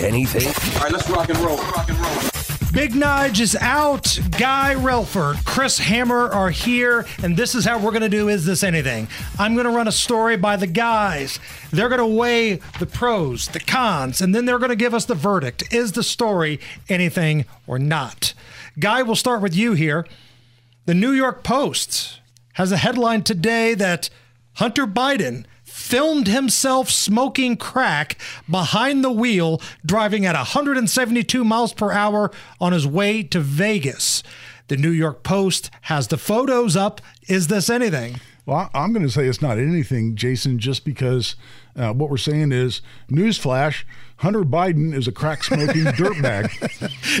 anything? All right, let's rock and roll. Rock and roll. Big Nige is out. Guy Relford, Chris Hammer are here, and this is how we're going to do Is This Anything? I'm going to run a story by the guys. They're going to weigh the pros, the cons, and then they're going to give us the verdict. Is the story anything or not? Guy, we'll start with you here. The New York Post has a headline today that Hunter Biden filmed himself smoking crack behind the wheel, driving at 172 miles per hour on his way to Vegas. The New York Post has the photos up. Is this anything? Well, I'm going to say it's not anything, Jason, just because uh, what we're saying is newsflash Hunter Biden is a crack smoking dirtbag.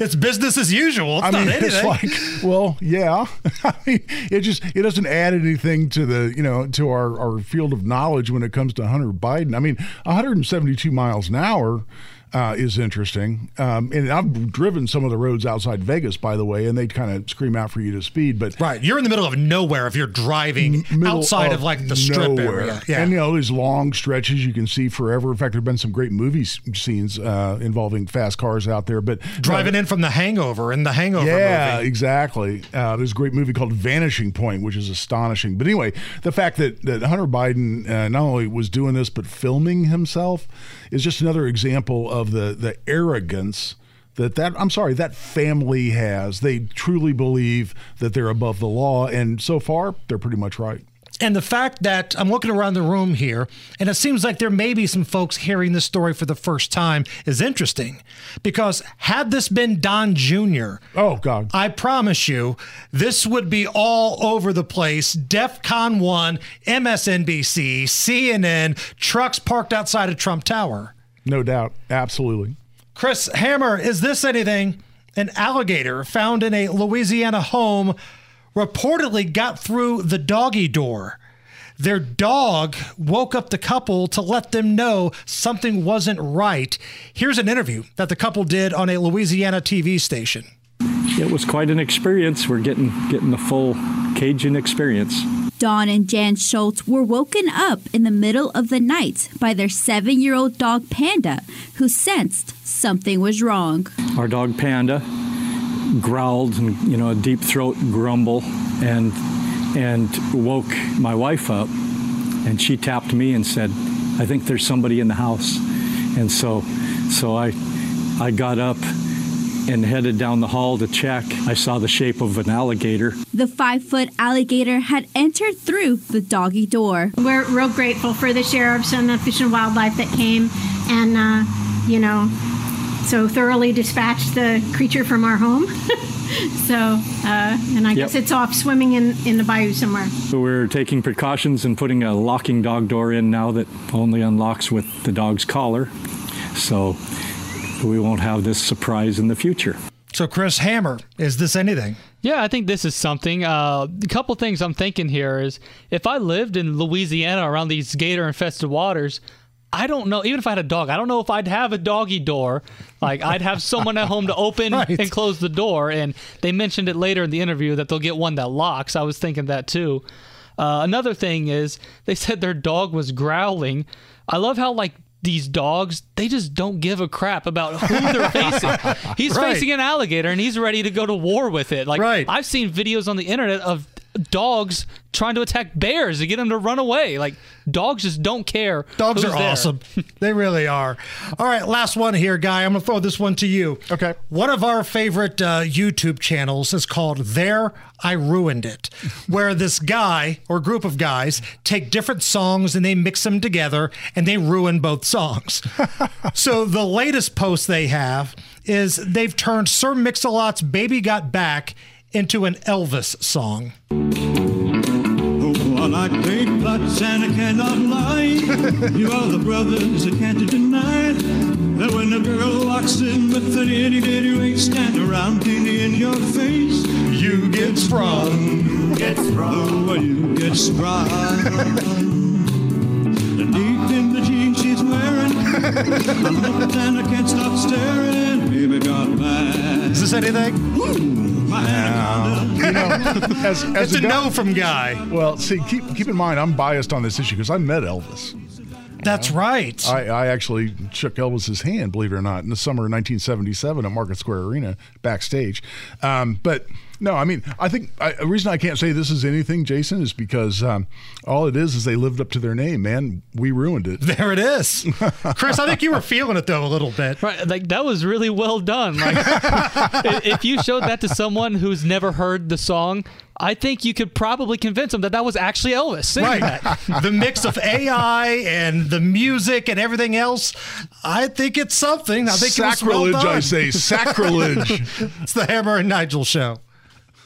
It's business as usual. It's I not mean, anything. it's like, well, yeah. I mean, it just it doesn't add anything to the you know to our our field of knowledge when it comes to Hunter Biden. I mean, 172 miles an hour uh, is interesting. Um, and I've driven some of the roads outside Vegas, by the way, and they kind of scream out for you to speed. But right, you're in the middle of nowhere if you're driving outside of, like the strip nowhere. area. Yeah. And you know, these long stretches you can see forever. In fact, there have been some great movie scenes uh, involving fast cars out there. But Driving in from the Hangover and the Hangover yeah, movie. exactly. Uh, there's a great movie called Vanishing Point, which is astonishing. But anyway, the fact that, that Hunter Biden uh, not only was doing this, but filming himself is just another example of the, the arrogance that that I'm sorry that family has. They truly believe that they're above the law, and so far they're pretty much right. And the fact that I'm looking around the room here, and it seems like there may be some folks hearing this story for the first time is interesting. Because had this been Don Jr., Oh God, I promise you, this would be all over the place. DEF CON 1, MSNBC, CNN, trucks parked outside of Trump Tower. No doubt, absolutely. Chris Hammer, is this anything? An alligator found in a Louisiana home reportedly got through the doggy door. Their dog woke up the couple to let them know something wasn't right. Here's an interview that the couple did on a Louisiana TV station. It was quite an experience. We're getting getting the full Cajun experience. Dawn and Jan Schultz were woken up in the middle of the night by their seven year old dog Panda, who sensed something was wrong. Our dog Panda growled and you know a deep throat grumble and and woke my wife up and she tapped me and said, "I think there's somebody in the house." And so so I I got up and headed down the hall to check. I saw the shape of an alligator. The five foot alligator had entered through the doggy door. We're real grateful for the sheriffs and the Fish and Wildlife that came and, uh, you know, so thoroughly dispatched the creature from our home. so, uh, and I guess it's off swimming in, in the bayou somewhere. So we're taking precautions and putting a locking dog door in now that only unlocks with the dog's collar. So we won't have this surprise in the future. So, Chris Hammer, is this anything? Yeah, I think this is something. Uh, a couple things I'm thinking here is if I lived in Louisiana around these gator infested waters, I don't know. Even if I had a dog, I don't know if I'd have a doggy door. Like I'd have someone at home to open Right. and close the door. And they mentioned it later in the interview that they'll get one that locks. I was thinking that too. Uh, another thing is they said their dog was growling. I love how like these dogs they just don't give a crap about who they're facing. He's Right. facing an alligator and he's ready to go to war with it. Like Right. I've seen videos on the internet of dogs trying to attack bears to get them to run away. Like dogs just don't care. Dogs are there. awesome. they really are. All right, last one here, Guy. I'm going to throw this one to you. Okay. One of our favorite uh, YouTube channels is called There I Ruined It, where this guy or group of guys take different songs and they mix them together and they ruin both songs. so the latest post they have is they've turned Sir Mix-a-Lot's Baby Got Back into an Elvis song. Oh, I like big butts and I cannot lie. you are the brothers I can't deny. That when a girl walks in with an itty bitty waist and a round titty in your face, You get sprung. Get sprung. Oh, you get sprung. and deep in the jeans she's wearing, I looked and I can't stop staring. Baby got mad. Is this anything? My hand You know, as, as It's a guy- no from Guy. Well, see, keep keep in mind, I'm biased on this issue because I met Elvis. That's right. I, I actually shook Elvis's hand, believe it or not, in the summer of 1977 at Market Square Arena backstage. Um, but no, I mean, I think I, the reason I can't say this is anything, Jason, is because um, all it is is they lived up to their name. Man, we ruined it. There it is. Chris, I think you were feeling it though a little bit. Right, like that was really well done. Like, if you showed that to someone who's never heard the song, I think you could probably convince them that that was actually Elvis singing Right. that. the mix of AI and the music and everything else, I think it's something. I think Sacrilege, it was well done. I say, sacrilege. it's the Hammer and Nigel show.